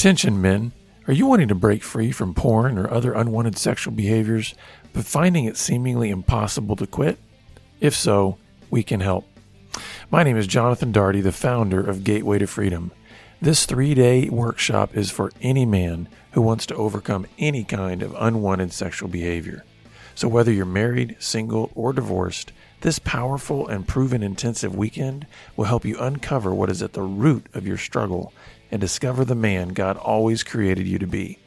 Attention, men. Are you wanting to break free from porn or other unwanted sexual behaviors, but finding it seemingly impossible to quit? If so, we can help. My name is Jonathan Daugherty, the founder of Gateway to Freedom. This three day workshop is for any man who wants to overcome any kind of unwanted sexual behavior. So, whether you're married, single, or divorced, this powerful and proven intensive weekend will help you uncover what is at the root of your struggle and discover the man God always created you to be.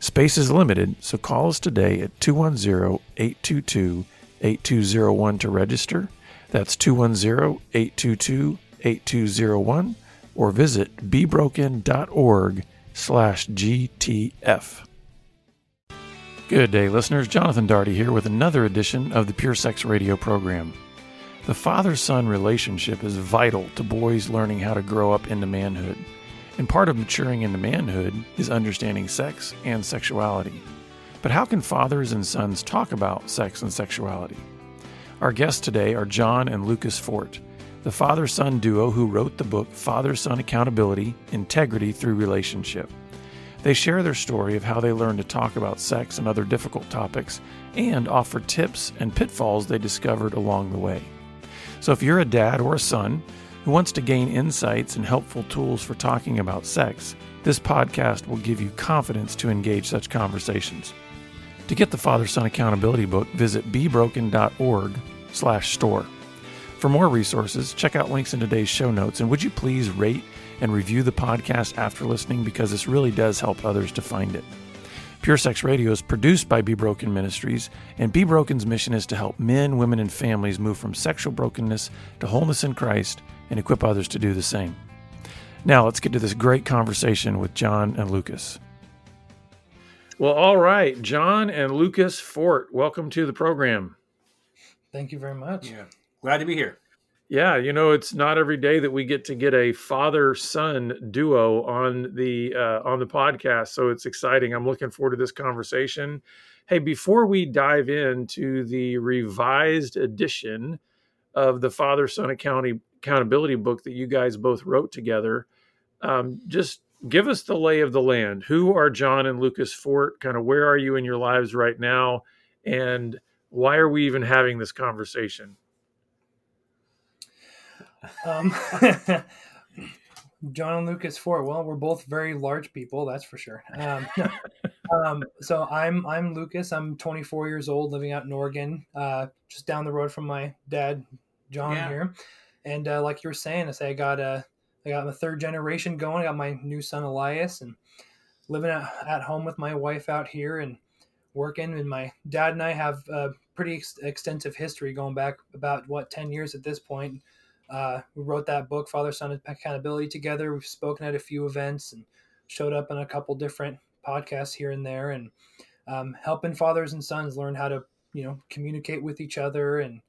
Space is limited, so call us today at 210 822 8201 to register. That's 210 822 8201 or visit bebroken.org slash GTF. Good day, listeners. Jonathan Daugherty here with another edition of the Pure Sex Radio program. The father son relationship is vital to boys learning how to grow up into manhood. And part of maturing into manhood is understanding sex and sexuality. But how can fathers and sons talk about sex and sexuality? Our guests today are John and Lucas Fort, the father son duo who wrote the book Father Son Accountability Integrity Through Relationship. They share their story of how they learned to talk about sex and other difficult topics and offer tips and pitfalls they discovered along the way. So, if you're a dad or a son who wants to gain insights and helpful tools for talking about sex, this podcast will give you confidence to engage such conversations. To get the Father Son Accountability book, visit bebroken.org/store. For more resources, check out links in today's show notes and would you please rate and review the podcast after listening because this really does help others to find it. Pure Sex Radio is produced by Be Broken Ministries, and Be Broken's mission is to help men, women, and families move from sexual brokenness to wholeness in Christ and equip others to do the same. Now, let's get to this great conversation with John and Lucas. Well, all right, John and Lucas Fort, welcome to the program. Thank you very much. Yeah, glad to be here. Yeah, you know, it's not every day that we get to get a father-son duo on the uh, on the podcast, so it's exciting. I'm looking forward to this conversation. Hey, before we dive into the revised edition of the father-son accountability book that you guys both wrote together, um, just give us the lay of the land. Who are John and Lucas Fort? Kind of where are you in your lives right now, and why are we even having this conversation? Um, John and Lucas Fort. Well, we're both very large people, that's for sure. Um, um, so I'm I'm Lucas. I'm 24 years old, living out in Oregon, uh, just down the road from my dad, John yeah. here. And uh, like you were saying, I say I got a I got my third generation going. I got my new son Elias, and living at, at home with my wife out here and working. And my dad and I have a pretty ex- extensive history going back about what 10 years at this point uh, we wrote that book, Father Son Accountability, together. We've spoken at a few events and showed up on a couple different podcasts here and there, and um, helping fathers and sons learn how to, you know, communicate with each other and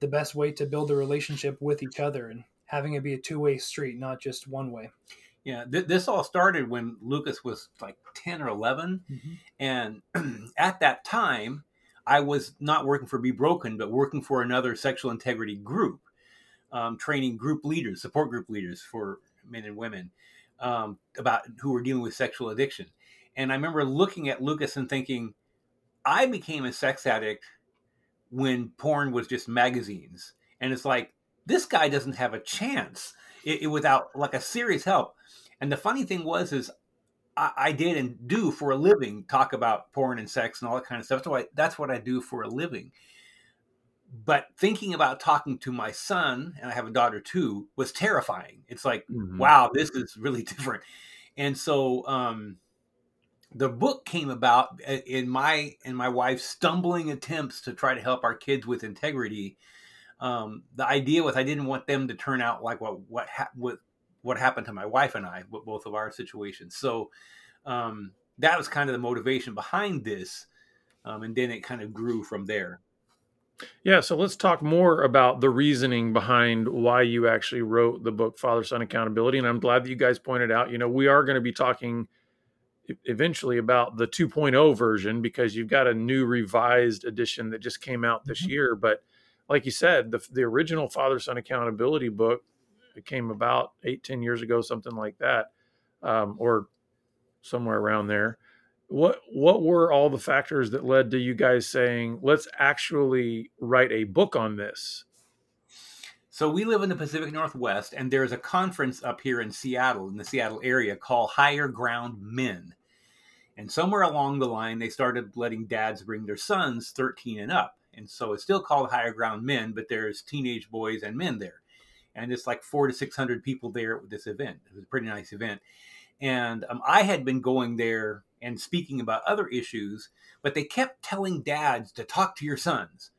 the best way to build a relationship with each other, and having it be a two way street, not just one way. Yeah, th- this all started when Lucas was like ten or 11 mm-hmm. and at that time, I was not working for Be Broken, but working for another sexual integrity group um, training group leaders, support group leaders for men and women um, about who were dealing with sexual addiction. And I remember looking at Lucas and thinking, I became a sex addict when porn was just magazines. And it's like, this guy doesn't have a chance it, it, without like a serious help. And the funny thing was, is I, I, did and do for a living talk about porn and sex and all that kind of stuff. So I, that's what I do for a living but thinking about talking to my son and i have a daughter too was terrifying it's like mm-hmm. wow this is really different and so um, the book came about uh, in my and my wife's stumbling attempts to try to help our kids with integrity um, the idea was i didn't want them to turn out like what what ha- what, what happened to my wife and i both of our situations so um, that was kind of the motivation behind this um, and then it kind of grew from there yeah, so let's talk more about the reasoning behind why you actually wrote the book Father Son Accountability. And I'm glad that you guys pointed out, you know, we are going to be talking eventually about the 2.0 version because you've got a new revised edition that just came out this mm-hmm. year. But like you said, the, the original Father Son Accountability book it came about eight, ten years ago, something like that. Um, or somewhere around there. What what were all the factors that led to you guys saying, let's actually write a book on this? So we live in the Pacific Northwest, and there's a conference up here in Seattle, in the Seattle area, called Higher Ground Men. And somewhere along the line, they started letting dads bring their sons 13 and up. And so it's still called Higher Ground Men, but there's teenage boys and men there. And it's like four to 600 people there at this event. It was a pretty nice event. And um, I had been going there and speaking about other issues, but they kept telling dads to talk to your sons,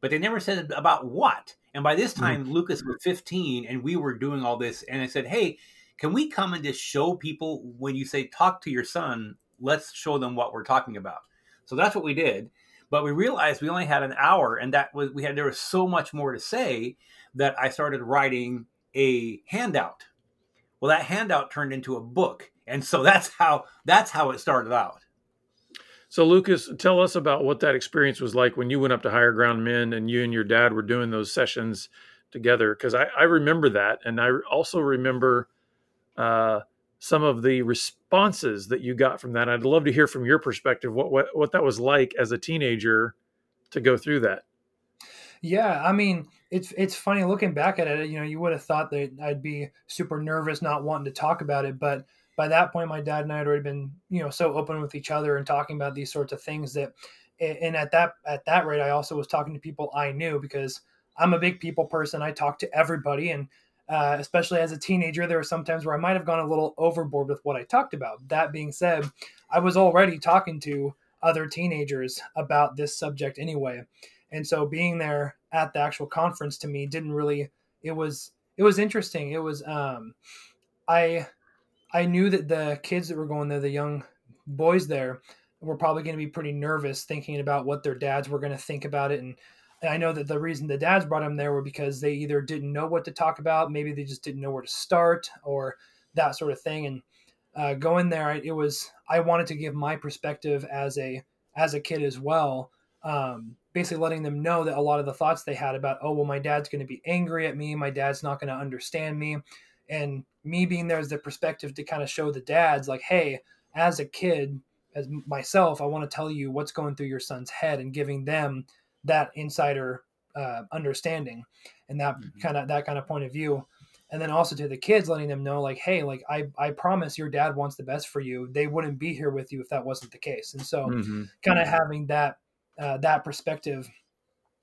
but they never said about what. And by this time, mm-hmm. Lucas was 15 and we were doing all this. And I said, Hey, can we come and just show people when you say talk to your son, let's show them what we're talking about. So that's what we did. But we realized we only had an hour and that was, we had, there was so much more to say that I started writing a handout well, that handout turned into a book, and so that's how that's how it started out. So, Lucas, tell us about what that experience was like when you went up to Higher Ground Men and you and your dad were doing those sessions together. Because I, I, remember that, and I also remember uh, some of the responses that you got from that. I'd love to hear from your perspective what what, what that was like as a teenager to go through that. Yeah, I mean, it's it's funny looking back at it. You know, you would have thought that I'd be super nervous, not wanting to talk about it, but by that point, my dad and I had already been, you know, so open with each other and talking about these sorts of things that, and at that at that rate, I also was talking to people I knew because I'm a big people person. I talk to everybody, and uh, especially as a teenager, there were some times where I might have gone a little overboard with what I talked about. That being said, I was already talking to other teenagers about this subject anyway. And so being there at the actual conference to me didn't really it was it was interesting. It was um I I knew that the kids that were going there, the young boys there, were probably going to be pretty nervous thinking about what their dads were going to think about it and I know that the reason the dads brought them there were because they either didn't know what to talk about, maybe they just didn't know where to start, or that sort of thing. And uh, going there, it was I wanted to give my perspective as a as a kid as well, um, basically letting them know that a lot of the thoughts they had about, oh, well, my dad's going to be angry at me, my dad's not going to understand me. And me being there as the perspective to kind of show the dads, like, hey, as a kid, as myself, I want to tell you what's going through your son's head and giving them that insider uh, understanding and that mm-hmm. kind of that kind of point of view and then also to the kids letting them know like hey like i i promise your dad wants the best for you they wouldn't be here with you if that wasn't the case and so mm-hmm. kind of having that uh, that perspective.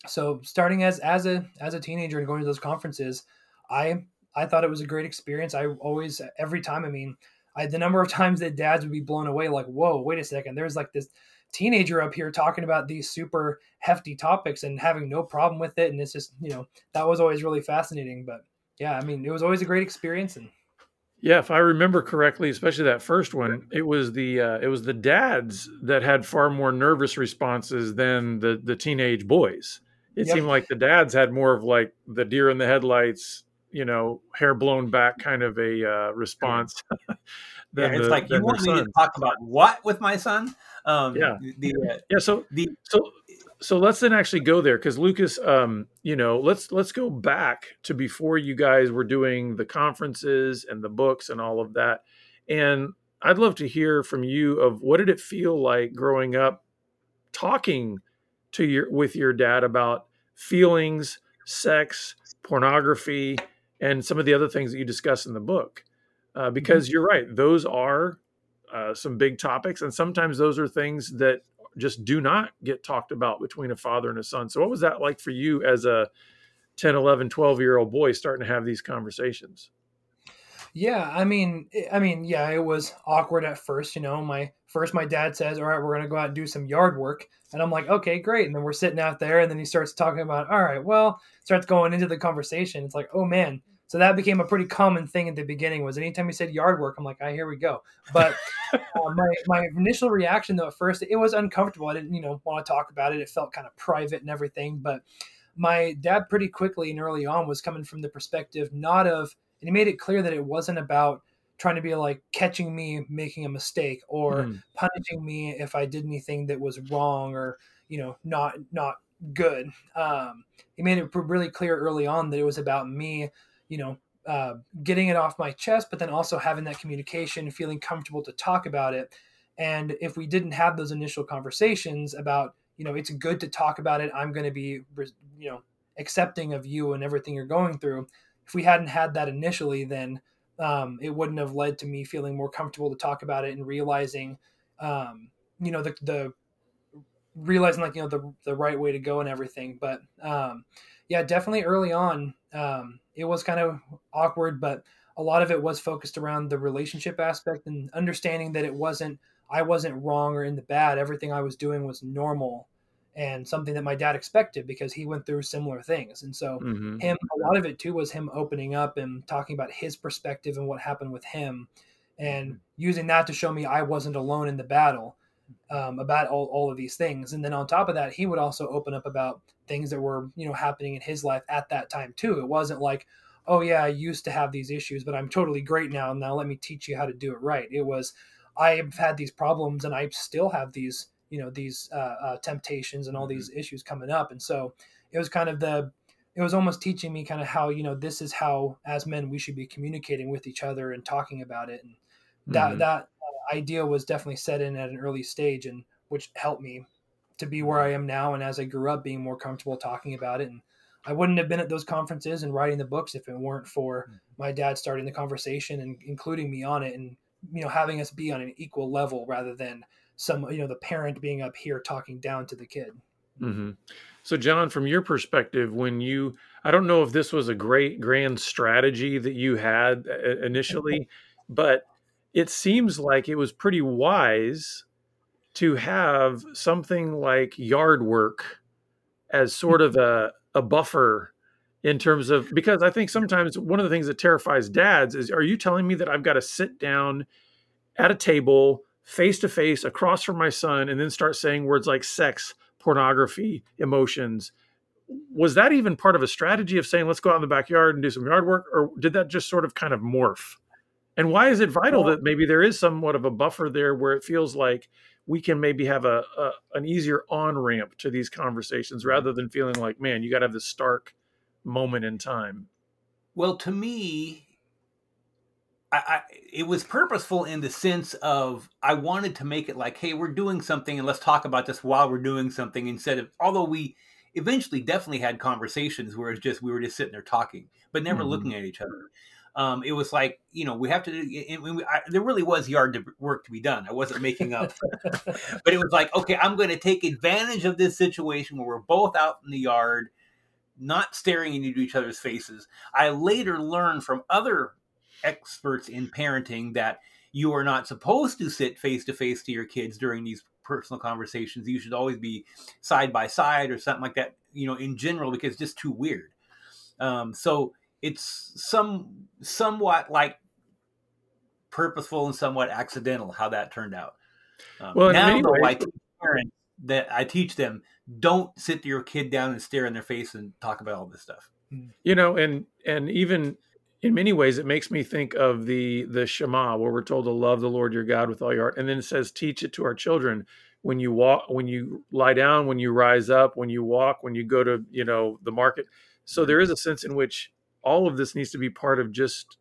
So starting as as a as a teenager and going to those conferences, I I thought it was a great experience. I always every time I mean, I the number of times that dads would be blown away like, "Whoa, wait a second. There's like this teenager up here talking about these super hefty topics and having no problem with it and it's just, you know, that was always really fascinating, but yeah, I mean, it was always a great experience and yeah, if I remember correctly, especially that first one, it was the uh, it was the dads that had far more nervous responses than the the teenage boys. It yep. seemed like the dads had more of like the deer in the headlights, you know, hair blown back kind of a uh, response. yeah, it's the, like you want me to talk about what with my son? Um, yeah, the, uh, yeah. So the so so let's then actually go there because Lucas, um, you know, let's let's go back to before you guys were doing the conferences and the books and all of that. And I'd love to hear from you of what did it feel like growing up, talking to your with your dad about feelings, sex, pornography, and some of the other things that you discuss in the book. Uh, because mm-hmm. you're right; those are uh, some big topics, and sometimes those are things that just do not get talked about between a father and a son. So, what was that like for you as a 10, 11, 12 year old boy starting to have these conversations? Yeah, I mean, I mean, yeah, it was awkward at first. You know, my first, my dad says, "All right, we're gonna go out and do some yard work," and I'm like, "Okay, great." And then we're sitting out there, and then he starts talking about, "All right, well," starts going into the conversation. It's like, "Oh man, so that became a pretty common thing at the beginning. Was anytime he said yard work, I'm like, "Ah, right, here we go." But uh, my my initial reaction though at first it was uncomfortable. I didn't you know want to talk about it. It felt kind of private and everything. But my dad pretty quickly and early on was coming from the perspective not of, and he made it clear that it wasn't about trying to be like catching me making a mistake or mm. punishing me if I did anything that was wrong or you know not not good. Um, he made it really clear early on that it was about me you know, uh, getting it off my chest, but then also having that communication, feeling comfortable to talk about it. And if we didn't have those initial conversations about, you know, it's good to talk about it, I'm going to be, you know, accepting of you and everything you're going through. If we hadn't had that initially, then um, it wouldn't have led to me feeling more comfortable to talk about it and realizing, um, you know, the, the realizing like, you know, the, the right way to go and everything. But um, yeah, definitely early on, um, it was kind of awkward, but a lot of it was focused around the relationship aspect and understanding that it wasn't I wasn't wrong or in the bad. Everything I was doing was normal and something that my dad expected because he went through similar things. And so mm-hmm. him a lot of it too was him opening up and talking about his perspective and what happened with him and mm-hmm. using that to show me I wasn't alone in the battle um, about all, all of these things. And then on top of that, he would also open up about things that were, you know, happening in his life at that time too. It wasn't like, oh yeah, I used to have these issues, but I'm totally great now. Now let me teach you how to do it right. It was, I've had these problems and I still have these, you know, these uh, uh, temptations and all mm-hmm. these issues coming up. And so it was kind of the, it was almost teaching me kind of how, you know, this is how as men we should be communicating with each other and talking about it. And that, mm-hmm. that uh, idea was definitely set in at an early stage and which helped me to be where I am now. And as I grew up being more comfortable talking about it and I wouldn't have been at those conferences and writing the books if it weren't for mm-hmm. my dad starting the conversation and including me on it and you know having us be on an equal level rather than some you know the parent being up here talking down to the kid mm-hmm. so john from your perspective when you i don't know if this was a great grand strategy that you had uh, initially but it seems like it was pretty wise to have something like yard work as mm. sort of a, a buffer in terms of because I think sometimes one of the things that terrifies dads is are you telling me that I've got to sit down at a table face to face across from my son and then start saying words like sex, pornography, emotions? Was that even part of a strategy of saying let's go out in the backyard and do some yard work or did that just sort of kind of morph? And why is it vital that maybe there is somewhat of a buffer there where it feels like we can maybe have a, a an easier on ramp to these conversations rather than feeling like, man, you got to have this stark moment in time? Well, to me, I, I, it was purposeful in the sense of I wanted to make it like, hey, we're doing something and let's talk about this while we're doing something instead of although we eventually definitely had conversations where it's just we were just sitting there talking, but never mm-hmm. looking at each other. Um, it was like you know we have to. It, it, I, there really was yard work to be done. I wasn't making up, but it was like okay, I'm going to take advantage of this situation where we're both out in the yard not staring into each other's faces. I later learned from other experts in parenting that you are not supposed to sit face to face to your kids during these personal conversations. You should always be side by side or something like that, you know, in general, because it's just too weird. Um, so it's some somewhat like purposeful and somewhat accidental how that turned out. Um, well, now, though, I teach parents that I teach them don't sit your kid down and stare in their face and talk about all this stuff. Hmm. You know, and and even in many ways, it makes me think of the the Shema, where we're told to love the Lord your God with all your heart, and then it says, teach it to our children when you walk, when you lie down, when you rise up, when you walk, when you go to you know the market. So there is a sense in which all of this needs to be part of just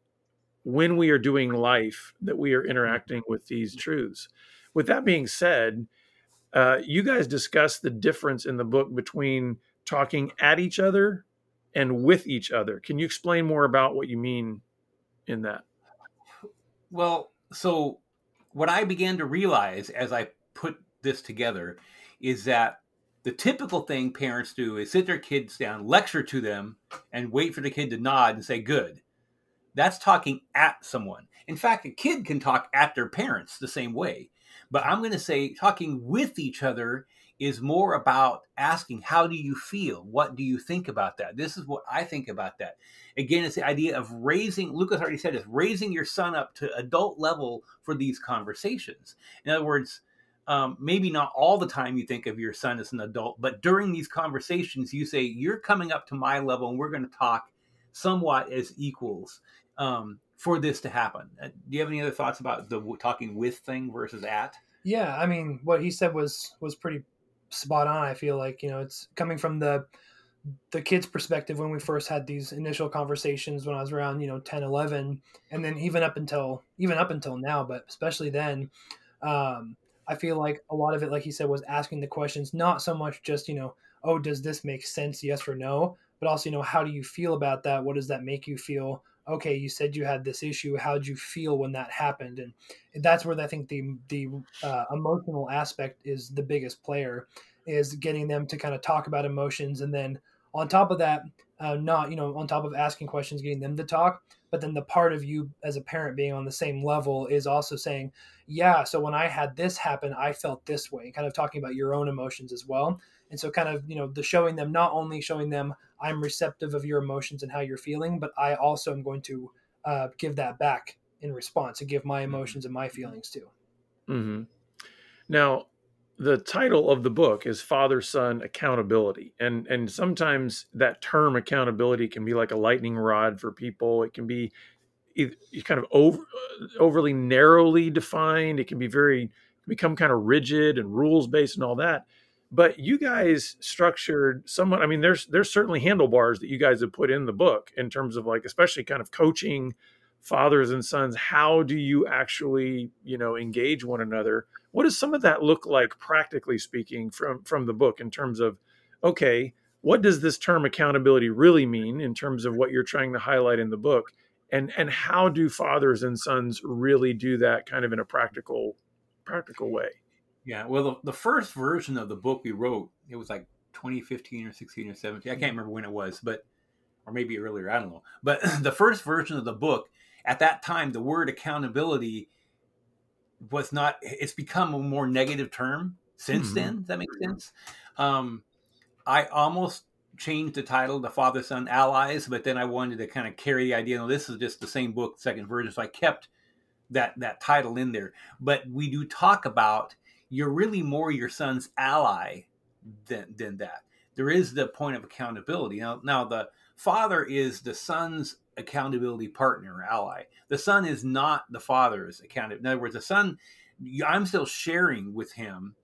when we are doing life that we are interacting with these truths. With that being said, uh, you guys discuss the difference in the book between talking at each other and with each other. Can you explain more about what you mean in that? Well, so what I began to realize as I put this together is that the typical thing parents do is sit their kids down, lecture to them, and wait for the kid to nod and say, Good. That's talking at someone. In fact, a kid can talk at their parents the same way. But I'm going to say talking with each other is more about asking, how do you feel? What do you think about that? This is what I think about that. Again, it's the idea of raising, Lucas already said, is raising your son up to adult level for these conversations. In other words, um, maybe not all the time you think of your son as an adult, but during these conversations, you say, You're coming up to my level and we're going to talk somewhat as equals. Um, for this to happen. Uh, do you have any other thoughts about the talking with thing versus at? Yeah, I mean, what he said was was pretty spot on. I feel like you know it's coming from the the kid's perspective when we first had these initial conversations when I was around, you know, 10, 11, and then even up until even up until now, but especially then, um, I feel like a lot of it, like he said, was asking the questions, not so much just, you know, oh, does this make sense, yes or no, but also, you know, how do you feel about that? What does that make you feel? Okay, you said you had this issue. How'd you feel when that happened? And that's where I think the the uh, emotional aspect is the biggest player, is getting them to kind of talk about emotions, and then on top of that, uh, not you know on top of asking questions, getting them to talk, but then the part of you as a parent being on the same level is also saying, yeah, so when I had this happen, I felt this way, and kind of talking about your own emotions as well. And so, kind of, you know, the showing them not only showing them I'm receptive of your emotions and how you're feeling, but I also am going to uh, give that back in response and give my mm-hmm. emotions and my feelings too. Mm-hmm. Now, the title of the book is Father Son Accountability, and and sometimes that term accountability can be like a lightning rod for people. It can be kind of over, uh, overly narrowly defined. It can be very become kind of rigid and rules based and all that but you guys structured somewhat i mean there's there's certainly handlebars that you guys have put in the book in terms of like especially kind of coaching fathers and sons how do you actually you know engage one another what does some of that look like practically speaking from from the book in terms of okay what does this term accountability really mean in terms of what you're trying to highlight in the book and and how do fathers and sons really do that kind of in a practical practical way yeah, well, the, the first version of the book we wrote, it was like 2015 or 16 or 17. I can't remember when it was, but or maybe earlier. I don't know. But the first version of the book, at that time, the word accountability was not. It's become a more negative term since mm-hmm. then. Does that make sense? Um, I almost changed the title to Father Son Allies, but then I wanted to kind of carry the idea. No, this is just the same book, second version. So I kept that that title in there. But we do talk about you're really more your son's ally than than that. There is the point of accountability. Now, now the father is the son's accountability partner or ally. The son is not the father's accountability. In other words, the son, I'm still sharing with him.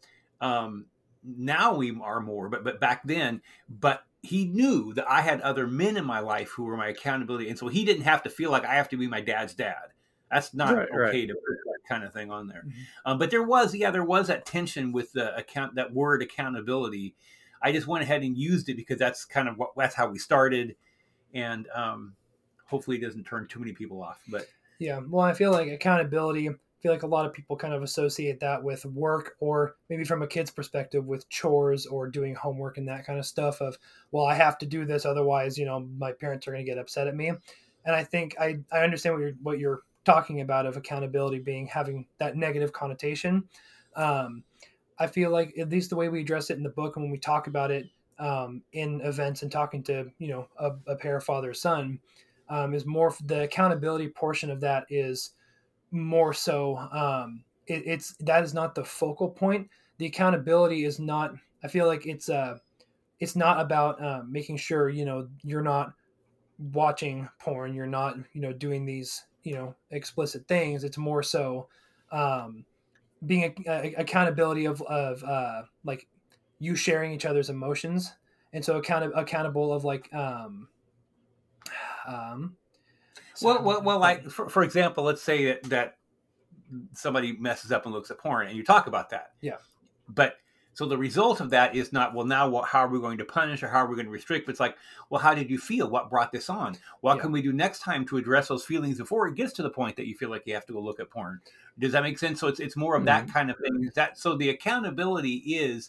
Um, now we are more, but but back then, but he knew that I had other men in my life who were my accountability, and so he didn't have to feel like I have to be my dad's dad. That's not right, okay right. to put that kind of thing on there. Mm-hmm. Um, but there was, yeah, there was that tension with the account, that word accountability. I just went ahead and used it because that's kind of what that's how we started, and um, hopefully it doesn't turn too many people off. But yeah, well, I feel like accountability. I feel like a lot of people kind of associate that with work, or maybe from a kid's perspective with chores or doing homework and that kind of stuff. Of well, I have to do this, otherwise, you know, my parents are going to get upset at me. And I think I, I understand what you're what you're talking about of accountability being having that negative connotation. Um, I feel like at least the way we address it in the book and when we talk about it um, in events and talking to you know a, a pair father son um, is more the accountability portion of that is more so um, it, it's that is not the focal point. The accountability is not. I feel like it's uh it's not about uh, making sure you know you're not watching porn you're not you know doing these you know explicit things. It's more so um, being a, a, accountability of of uh, like you sharing each other's emotions, and so account accountable of like um, um, well, well, well, like for, for example, let's say that, that somebody messes up and looks at porn, and you talk about that. Yeah. But so the result of that is not, well, now what, how are we going to punish or how are we going to restrict? But it's like, well, how did you feel? What brought this on? What yeah. can we do next time to address those feelings before it gets to the point that you feel like you have to go look at porn? Does that make sense? So it's, it's more of mm-hmm. that kind of thing. That So the accountability is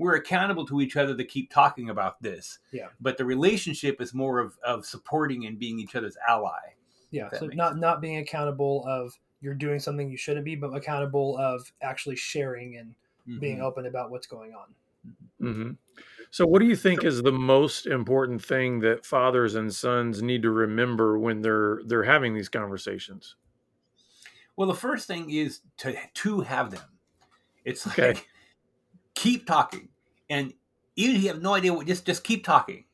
we're accountable to each other to keep talking about this. Yeah. But the relationship is more of, of supporting and being each other's ally. Yeah. So not, sense. not being accountable of you're doing something you shouldn't be, but accountable of actually sharing and – mm-hmm. being open about what's going on. Mm-hmm. So, what do you think is the most important thing that fathers and sons need to remember when they're they're having these conversations? Well, the first thing is to to have them. It's like okay. Keep talking, and even if you have no idea what, just just keep talking.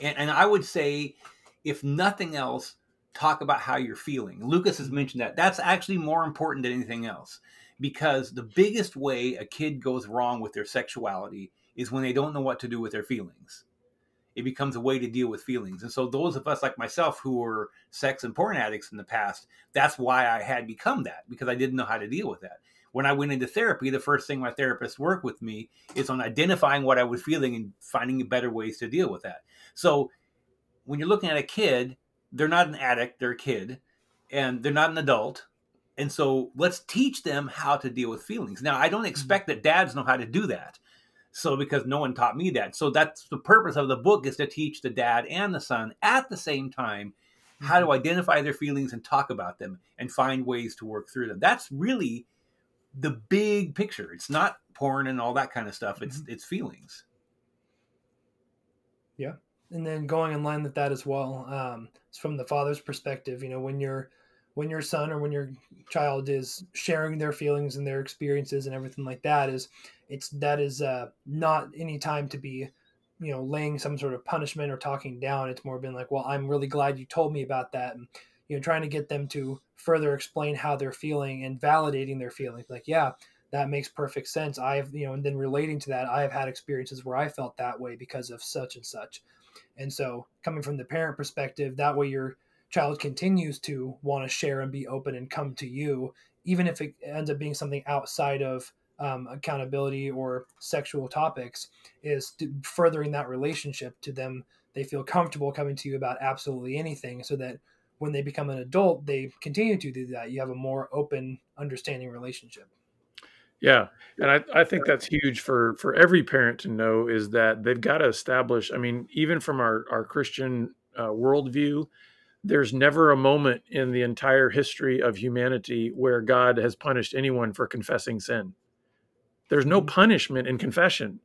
And, and I would say, if nothing else, talk about how you're feeling. Lucas has mentioned that. That's actually more important than anything else because the biggest way a kid goes wrong with their sexuality is when they don't know what to do with their feelings. it becomes a way to deal with feelings. And so, those of us like myself who were sex and porn addicts in the past, that's why I had become that because I didn't know how to deal with that. When I went into therapy, the first thing my therapist worked with me is on identifying what I was feeling and finding better ways to deal with that. So, when you're looking at a kid, they're not an addict, they're a kid, and they're not an adult. And so let's teach them how to deal with feelings. Now, I don't mm-hmm. expect that dads know how to do that. So because no one taught me that. So that's the purpose of the book is to teach the dad and the son at the same time how to mm-hmm. identify their feelings and talk about them and find ways to work through them. That's really the big picture. It's not porn and all that kind of stuff. It's mm-hmm. it's feelings. Yeah. And then going in line with that as well, um, it's from the father's perspective. You know, when you're when your son or when your child is sharing their feelings and their experiences and everything like that is it's that is uh, not any time to be you know laying some sort of punishment or talking down it's more been like well i'm really glad you told me about that and you know trying to get them to further explain how they're feeling and validating their feelings like yeah that makes perfect sense i've you know and then relating to that i have had experiences where i felt that way because of such and such and so coming from the parent perspective that way you're child continues to want to share and be open and come to you, even if it ends up being something outside of um, accountability or sexual topics, is furthering that relationship to them. They feel comfortable coming to you about absolutely anything so that when they become an adult, they continue to do that. You have a more open, understanding relationship. Yeah, and I, I think that's huge for for every parent to know is that they've got to establish. I mean, even from our our Christian uh, worldview, there's never a moment in the entire history of humanity where God has punished anyone for confessing sin. There's no mm-hmm. punishment in confession.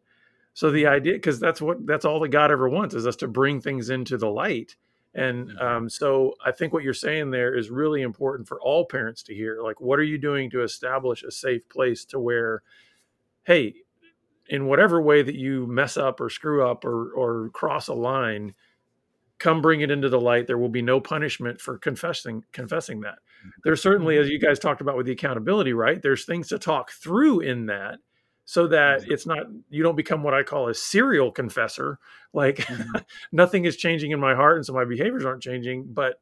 So the idea, because that's what that's all that God ever wants is us to bring things into the light. And mm-hmm. um, so I think what you're saying there is really important for all parents to hear. Like, what are you doing to establish a safe place to where, hey, in whatever way that you mess up or screw up or or cross a line, come bring it into the light there will be no punishment for confessing confessing that mm-hmm. there's certainly as you guys talked about with the accountability right there's things to talk through in that so that it's not you don't become what i call a serial confessor like mm-hmm. nothing is changing in my heart and so my behaviors aren't changing but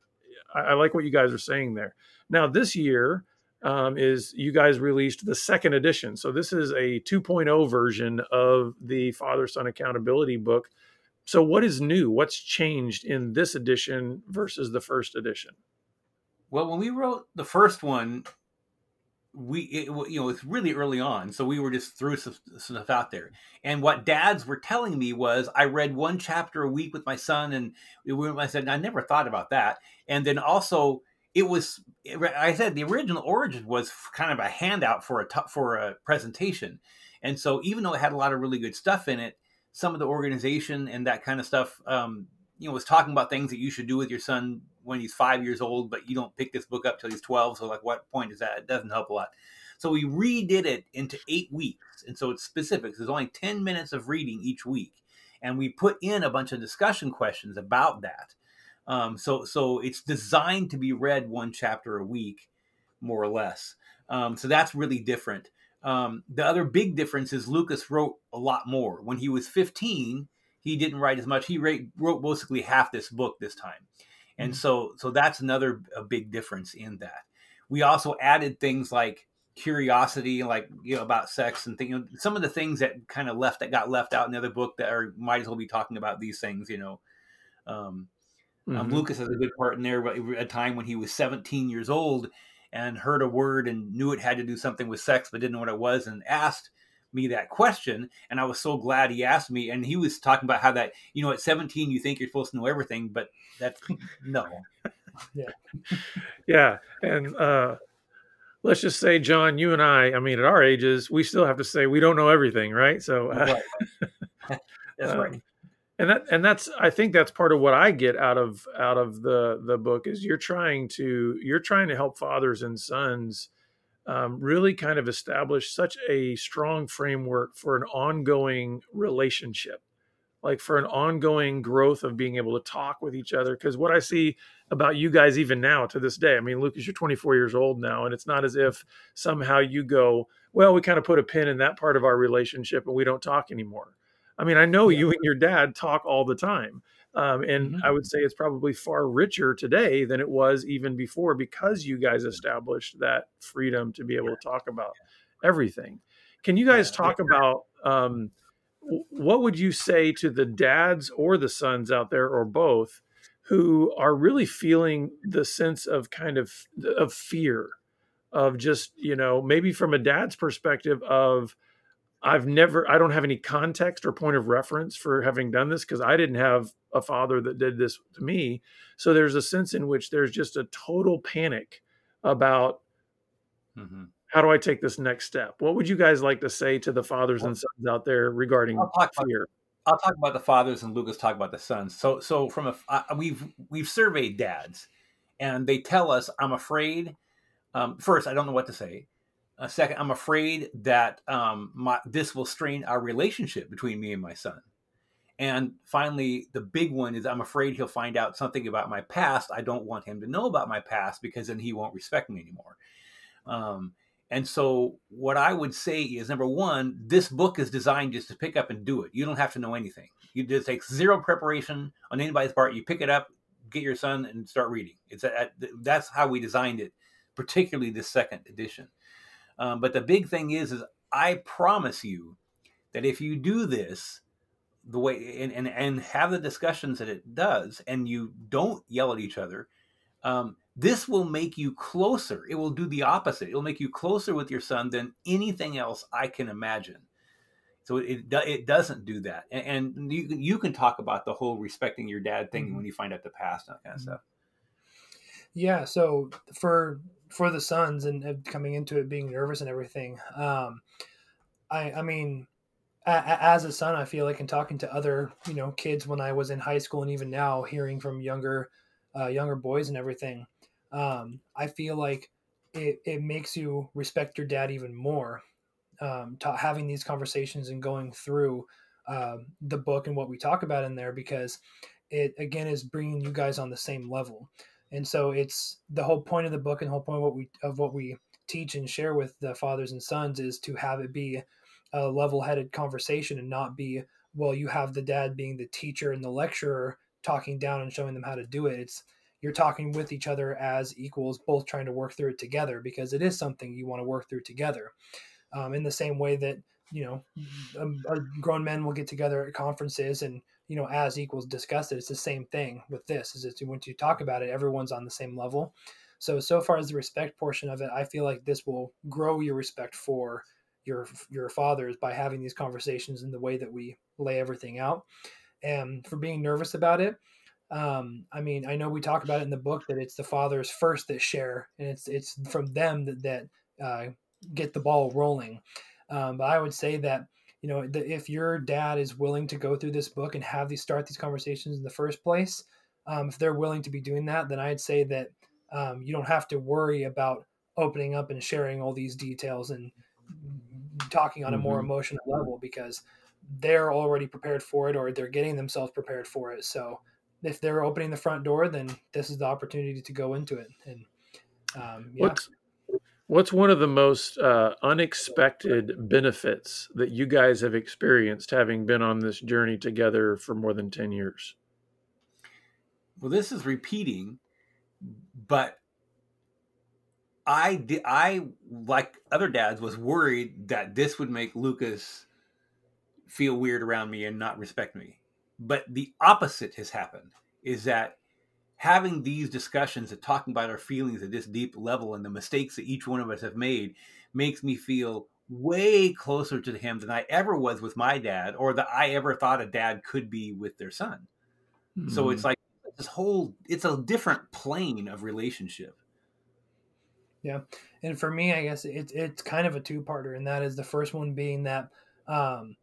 I, I like what you guys are saying there now this year um, is you guys released the second edition so this is a 2.0 version of the father son accountability book so, what is new? What's changed in this edition versus the first edition? Well, when we wrote the first one, we it, you know it's really early on, so we were just threw some stuff out there. And what dads were telling me was, I read one chapter a week with my son, and I said I never thought about that. And then also, it was I said the original origin was kind of a handout for a for a presentation, and so even though it had a lot of really good stuff in it, some of the organization and that kind of stuff, um, you know, was talking about things that you should do with your son when he's five years old, but you don't pick this book up till he's 12. So, like, what point is that? It doesn't help a lot. So, we redid it into eight weeks. And so it's specific. There's only 10 minutes of reading each week. And we put in a bunch of discussion questions about that. Um, so, so it's designed to be read one chapter a week, more or less. Um, so that's really different. Um, the other big difference is Lucas wrote a lot more. When he was 15, he didn't write as much. He wrote basically half this book this time, and mm-hmm. so so that's another a big difference in that. We also added things like curiosity, like you know about sex and things. Some of the things that kind of left that got left out in the other book that are might as well be talking about these things. You know, um, um mm-hmm. um, Lucas has a good part in there. But a time when he was 17 years old and heard a word and knew it had to do something with sex but didn't know what it was and asked me that question and i was so glad he asked me and he was talking about how that you know at 17 you think you're supposed to know everything but that's no. Yeah. Yeah and uh let's just say john you and i i mean at our ages we still have to say we don't know everything right? So uh, right. that's um, right and that and that's i think that's part of what i get out of out of the the book is you're trying to you're trying to help fathers and sons um, really kind of establish such a strong framework for an ongoing relationship like for an ongoing growth of being able to talk with each other because what i see about you guys even now to this day i mean lucas you're 24 years old now and it's not as if somehow you go well we kind of put a pin in that part of our relationship and we don't talk anymore I mean, I know yeah. you and your dad talk all the time. Um, and mm-hmm. I would say it's probably far richer today than it was even before because you guys established that freedom to be able to talk about everything. Can you guys talk about um, what would you say to the dads or the sons out there or both who are really feeling the sense of kind of of fear of just you know maybe from a dad's perspective of I've never, I don't have any context or point of reference for having done this because I didn't have a father that did this to me. So there's a sense in which there's just a total panic about mm-hmm. how do I take this next step? What would you guys like to say to the fathers and sons out there regarding I'll talk fear? About, I'll talk about the fathers and Lucas talk about the sons. So, so from a, uh, we've, we've surveyed dads and they tell us, I'm afraid. Um, first, I don't know what to say. A second, I'm afraid that um, my, this will strain our relationship between me and my son. And finally, the big one is I'm afraid he'll find out something about my past. I don't want him to know about my past because then he won't respect me anymore. Um, and so, what I would say is number one, this book is designed just to pick up and do it. You don't have to know anything. You just take zero preparation on anybody's part. You pick it up, get your son, and start reading. It's a, that's how we designed it, particularly the second edition. Um, but the big thing is, is I promise you that if you do this the way and, and, and have the discussions that it does, and you don't yell at each other, um, this will make you closer. It will do the opposite. It will make you closer with your son than anything else I can imagine. So it it doesn't do that, and, and you you can talk about the whole respecting your dad thing mm-hmm. when you find out the past and that kind of mm-hmm. stuff. Yeah. So for for the sons and coming into it being nervous and everything. Um, I, I mean, as a son, I feel like in talking to other, you know, kids when I was in high school and even now hearing from younger, uh, younger boys and everything, um, I feel like it, it makes you respect your dad even more. Um, having these conversations and going through uh, the book and what we talk about in there because it again is bringing you guys on the same level and so it's the whole point of the book and the whole point of what we of what we teach and share with the fathers and sons is to have it be a level-headed conversation and not be well you have the dad being the teacher and the lecturer talking down and showing them how to do it. It's you're talking with each other as equals both trying to work through it together because it is something you want to work through together. Um, in the same way that you know um, grown men will get together at conferences and you know as equals discuss it it's the same thing with this is that when you talk about it everyone's on the same level so so far as the respect portion of it i feel like this will grow your respect for your your fathers by having these conversations in the way that we lay everything out and for being nervous about it um, I mean, I know we talk about it in the book that it's the fathers first that share, and it's it's from them that that uh, get the ball rolling. Um, but I would say that you know, the, if your dad is willing to go through this book and have these start these conversations in the first place, um, if they're willing to be doing that, then I'd say that um, you don't have to worry about opening up and sharing all these details and talking on a more mm-hmm. emotional level because they're already prepared for it or they're getting themselves prepared for it. So if they're opening the front door, then this is the opportunity to go into it. And um, yeah. What's What's one of the most uh, unexpected benefits that you guys have experienced having been on this journey together for more than 10 years? Well, this is repeating, but I I like other dads was worried that this would make Lucas feel weird around me and not respect me. But the opposite has happened is that having these discussions and talking about our feelings at this deep level and the mistakes that each one of us have made makes me feel way closer to him than I ever was with my dad or that I ever thought a dad could be with their son. Mm-hmm. So it's like this whole it's a different plane of relationship. Yeah. And for me, I guess it's it's kind of a two-parter and that is the first one being that um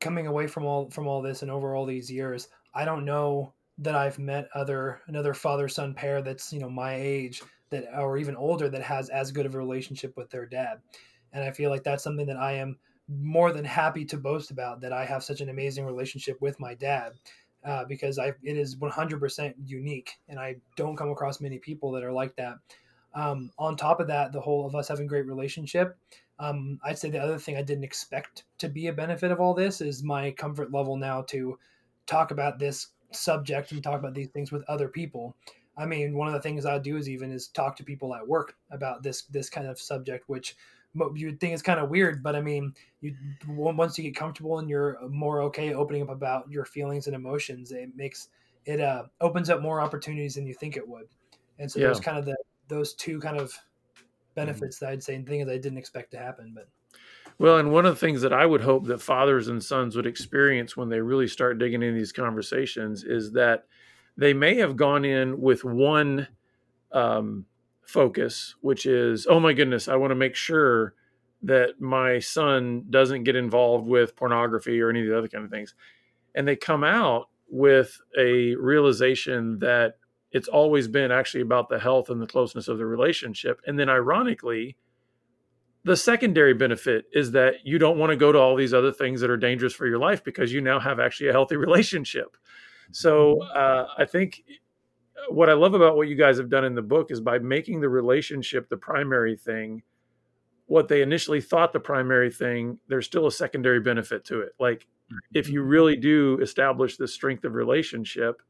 coming away from all from all this and over all these years, I don't know that I've met other another father son pair that's you know my age that or even older that has as good of a relationship with their dad, and I feel like that's something that I am more than happy to boast about that I have such an amazing relationship with my dad. Uh, because I it is 100% unique, and I don't come across many people that are like that. Um, on top of that, the whole of us having great relationship. Um, I'd say the other thing I didn't expect to be a benefit of all this is my comfort level now to talk about this subject and talk about these things with other people. I mean, one of the things I do is even is talk to people at work about this this kind of subject, which you'd think is kind of weird, but I mean, you once you get comfortable and you're more okay opening up about your feelings and emotions, it makes it uh, opens up more opportunities than you think it would. And so yeah. there's kind of the those two kind of benefits mm-hmm. that I'd say and things I didn't expect to happen, but. Well, and one of the things that I would hope that fathers and sons would experience when they really start digging into these conversations is that they may have gone in with one um, focus, which is, oh my goodness, I want to make sure that my son doesn't get involved with pornography or any of the other kind of things. And they come out with a realization that it's always been actually about the health and the closeness of the relationship. And then, ironically, the secondary benefit is that you don't want to go to all these other things that are dangerous for your life because you now have actually a healthy relationship. So uh, I think what I love about what you guys have done in the book is by making the relationship the primary thing, what they initially thought the primary thing, there's still a secondary benefit to it. Like if you really do establish the strength of relationship,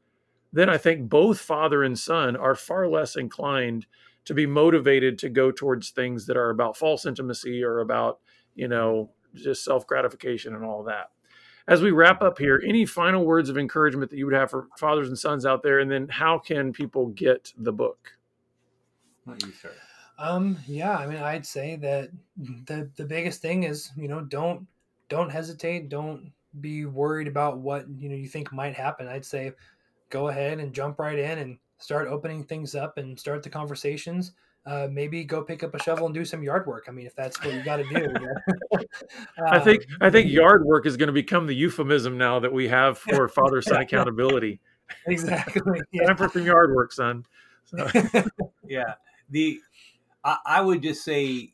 then I think both father and son are far less inclined to be motivated to go towards things that are about false intimacy or about, you know, just self gratification and all that as we wrap up here, any final words of encouragement that you would have for fathers and sons out there, and then how can people get the book? Um, yeah, I mean, I'd say that the the biggest thing is you know don't don't hesitate, don't be worried about what you know you think might happen. I'd say go ahead and jump right in and start opening things up and start the conversations uh, maybe go pick up a shovel and do some yard work. I mean, if that's what you got to do. I think I think um, yard work is going to become the euphemism now that we have for father son accountability. Exactly. Yeah. Time for some yard work, son. So. yeah. The I, I, would just say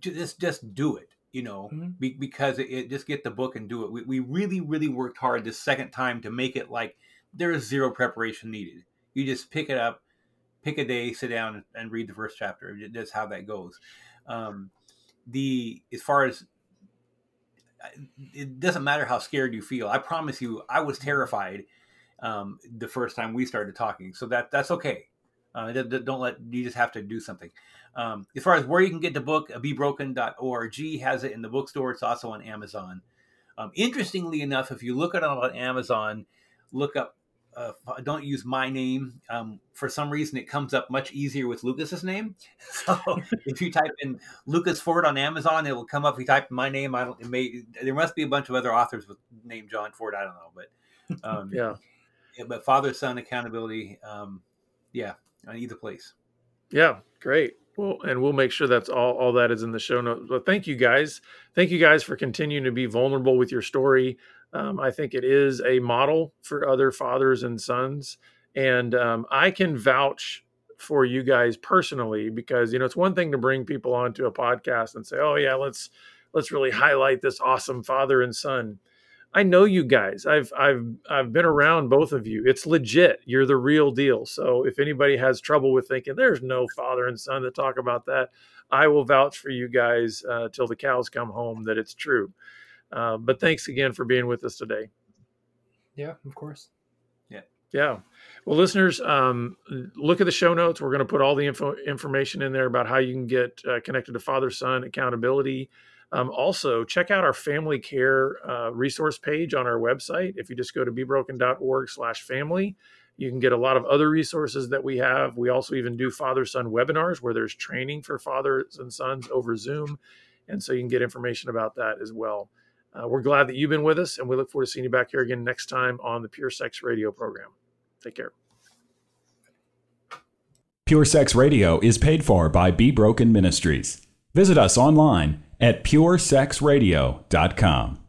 just just do it. You know, mm-hmm. be, because it, it, just get the book and do it. We, we really really worked hard this second time to make it like there is zero preparation needed. You just pick it up pick a day, sit down, and read the first chapter. That's how that goes. Um, the as far as it doesn't matter how scared you feel. I promise you, I was terrified um, the first time we started talking. So that that's okay. Uh, don't let you just have to do something. Um, as far as where you can get the book, bebroken.org has it in the bookstore. It's also on Amazon. Um, interestingly enough, if you look it on Amazon, look up uh, don't use my name. Um, for some reason, it comes up much easier with Lucas's name. So if you type in Lucas Ford on Amazon, it will come up. If you type my name, I don't. It may. There must be a bunch of other authors with name John Ford. I don't know, but um, yeah. yeah. But father son accountability. Um, yeah, on either place. Yeah, great. Well, and we'll make sure that's all all that is in the show notes. But thank you guys. Thank you guys for continuing to be vulnerable with your story. Um, I think it is a model for other fathers and sons. And um, I can vouch for you guys personally because you know it's one thing to bring people onto a podcast and say, "Oh yeah, let's let's really highlight this awesome father and son." I know you guys. I've I've I've been around both of you. It's legit. You're the real deal. So if anybody has trouble with thinking there's no father and son that talk about that, I will vouch for you guys uh, till the cows come home that it's true. Uh, but thanks again for being with us today. Yeah, of course. Yeah. Yeah. Well, listeners, um, look at the show notes. We're going to put all the info, information in there about how you can get uh, connected to father son accountability. Um, also, check out our family care uh, resource page on our website. If you just go to bebroken.org slash family, you can get a lot of other resources that we have. We also even do father son webinars where there's training for fathers and sons over Zoom. And so you can get information about that as well. Uh, we're glad that you've been with us, and we look forward to seeing you back here again next time on the Pure Sex Radio program. Take care. Pure Sex Radio is paid for by Be Broken Ministries. Visit us online at puresexradio.com.